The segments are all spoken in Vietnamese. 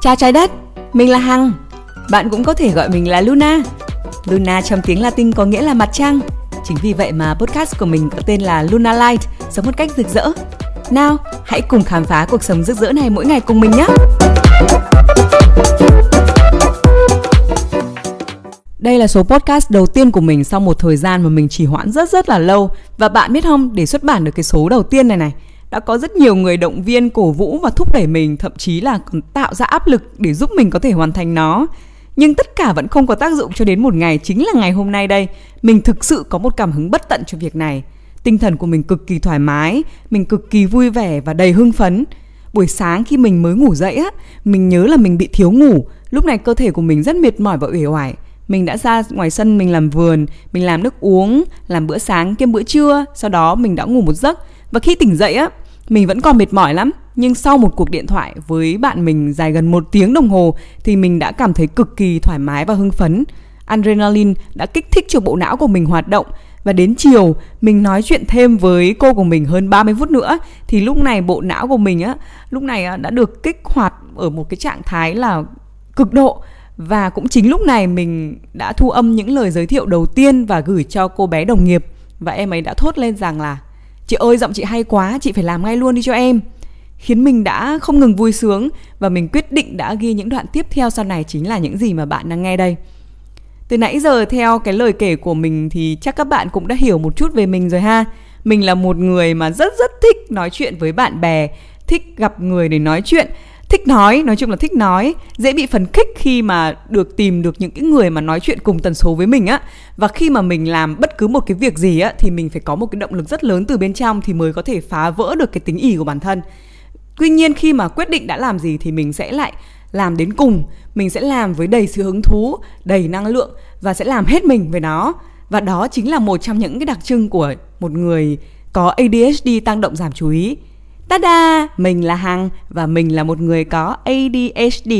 Chào trái đất, mình là Hằng. Bạn cũng có thể gọi mình là Luna. Luna trong tiếng Latin có nghĩa là mặt trăng. Chính vì vậy mà podcast của mình có tên là Luna Light, sống một cách rực rỡ. Nào, hãy cùng khám phá cuộc sống rực rỡ này mỗi ngày cùng mình nhé. Đây là số podcast đầu tiên của mình sau một thời gian mà mình trì hoãn rất rất là lâu và bạn biết không, để xuất bản được cái số đầu tiên này này đã có rất nhiều người động viên, cổ vũ và thúc đẩy mình, thậm chí là còn tạo ra áp lực để giúp mình có thể hoàn thành nó. Nhưng tất cả vẫn không có tác dụng cho đến một ngày, chính là ngày hôm nay đây. Mình thực sự có một cảm hứng bất tận cho việc này. Tinh thần của mình cực kỳ thoải mái, mình cực kỳ vui vẻ và đầy hưng phấn. Buổi sáng khi mình mới ngủ dậy á, mình nhớ là mình bị thiếu ngủ. Lúc này cơ thể của mình rất mệt mỏi và uể oải. Mình đã ra ngoài sân mình làm vườn, mình làm nước uống, làm bữa sáng kiêm bữa trưa, sau đó mình đã ngủ một giấc và khi tỉnh dậy á mình vẫn còn mệt mỏi lắm. Nhưng sau một cuộc điện thoại với bạn mình dài gần một tiếng đồng hồ thì mình đã cảm thấy cực kỳ thoải mái và hưng phấn. Adrenaline đã kích thích cho bộ não của mình hoạt động. Và đến chiều mình nói chuyện thêm với cô của mình hơn 30 phút nữa thì lúc này bộ não của mình á lúc này á, đã được kích hoạt ở một cái trạng thái là cực độ. Và cũng chính lúc này mình đã thu âm những lời giới thiệu đầu tiên và gửi cho cô bé đồng nghiệp. Và em ấy đã thốt lên rằng là chị ơi, giọng chị hay quá, chị phải làm ngay luôn đi cho em. Khiến mình đã không ngừng vui sướng và mình quyết định đã ghi những đoạn tiếp theo sau này chính là những gì mà bạn đang nghe đây. Từ nãy giờ theo cái lời kể của mình thì chắc các bạn cũng đã hiểu một chút về mình rồi ha. Mình là một người mà rất rất thích nói chuyện với bạn bè, thích gặp người để nói chuyện thích nói nói chung là thích nói, dễ bị phấn khích khi mà được tìm được những cái người mà nói chuyện cùng tần số với mình á. Và khi mà mình làm bất cứ một cái việc gì á, thì mình phải có một cái động lực rất lớn từ bên trong thì mới có thể phá vỡ được cái tính ỉ của bản thân. Tuy nhiên khi mà quyết định đã làm gì thì mình sẽ lại làm đến cùng, mình sẽ làm với đầy sự hứng thú, đầy năng lượng và sẽ làm hết mình với nó. Và đó chính là một trong những cái đặc trưng của một người có ADHD tăng động giảm chú ý. Tada! Mình là Hằng và mình là một người có ADHD.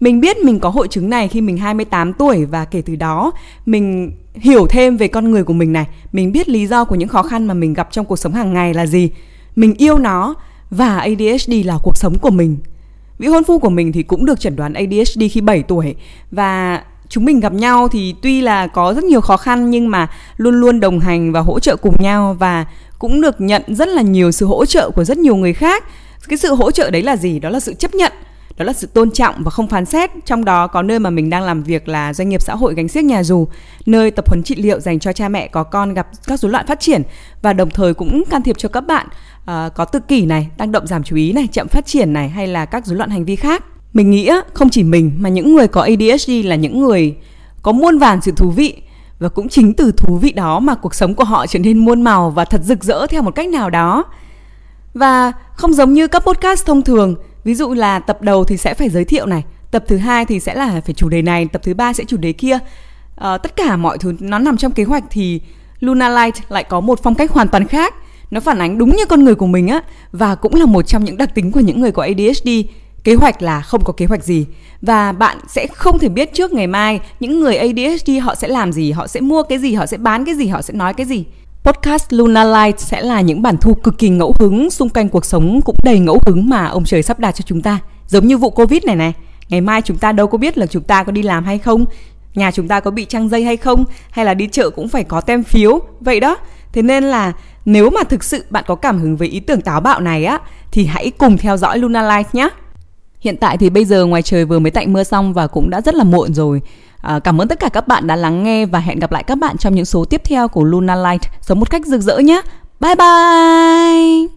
Mình biết mình có hội chứng này khi mình 28 tuổi và kể từ đó, mình hiểu thêm về con người của mình này. Mình biết lý do của những khó khăn mà mình gặp trong cuộc sống hàng ngày là gì. Mình yêu nó và ADHD là cuộc sống của mình. Vị hôn phu của mình thì cũng được chẩn đoán ADHD khi 7 tuổi và chúng mình gặp nhau thì tuy là có rất nhiều khó khăn nhưng mà luôn luôn đồng hành và hỗ trợ cùng nhau và cũng được nhận rất là nhiều sự hỗ trợ của rất nhiều người khác. Cái sự hỗ trợ đấy là gì? Đó là sự chấp nhận đó là sự tôn trọng và không phán xét. Trong đó có nơi mà mình đang làm việc là doanh nghiệp xã hội gánh xiếc nhà dù nơi tập huấn trị liệu dành cho cha mẹ có con gặp các rối loạn phát triển và đồng thời cũng can thiệp cho các bạn uh, có tự kỷ này tăng động giảm chú ý này chậm phát triển này hay là các rối loạn hành vi khác. Mình nghĩ không chỉ mình mà những người có ADHD là những người có muôn vàn sự thú vị và cũng chính từ thú vị đó mà cuộc sống của họ trở nên muôn màu và thật rực rỡ theo một cách nào đó. Và không giống như các podcast thông thường ví dụ là tập đầu thì sẽ phải giới thiệu này tập thứ hai thì sẽ là phải chủ đề này tập thứ ba sẽ chủ đề kia. À, tất cả mọi thứ nó nằm trong kế hoạch thì Luna Light lại có một phong cách hoàn toàn khác. Nó phản ánh đúng như con người của mình á và cũng là một trong những đặc tính của những người có ADHD kế hoạch là không có kế hoạch gì và bạn sẽ không thể biết trước ngày mai những người ADHD họ sẽ làm gì, họ sẽ mua cái gì, họ sẽ bán cái gì, họ sẽ nói cái gì. Podcast Luna Light sẽ là những bản thu cực kỳ ngẫu hứng xung quanh cuộc sống cũng đầy ngẫu hứng mà ông trời sắp đặt cho chúng ta. Giống như vụ Covid này này, ngày mai chúng ta đâu có biết là chúng ta có đi làm hay không, nhà chúng ta có bị trăng dây hay không, hay là đi chợ cũng phải có tem phiếu. Vậy đó, thế nên là nếu mà thực sự bạn có cảm hứng với ý tưởng táo bạo này á thì hãy cùng theo dõi Luna Light nhé. Hiện tại thì bây giờ ngoài trời vừa mới tạnh mưa xong và cũng đã rất là muộn rồi. À, cảm ơn tất cả các bạn đã lắng nghe và hẹn gặp lại các bạn trong những số tiếp theo của Luna Light sống một cách rực rỡ nhé. Bye bye.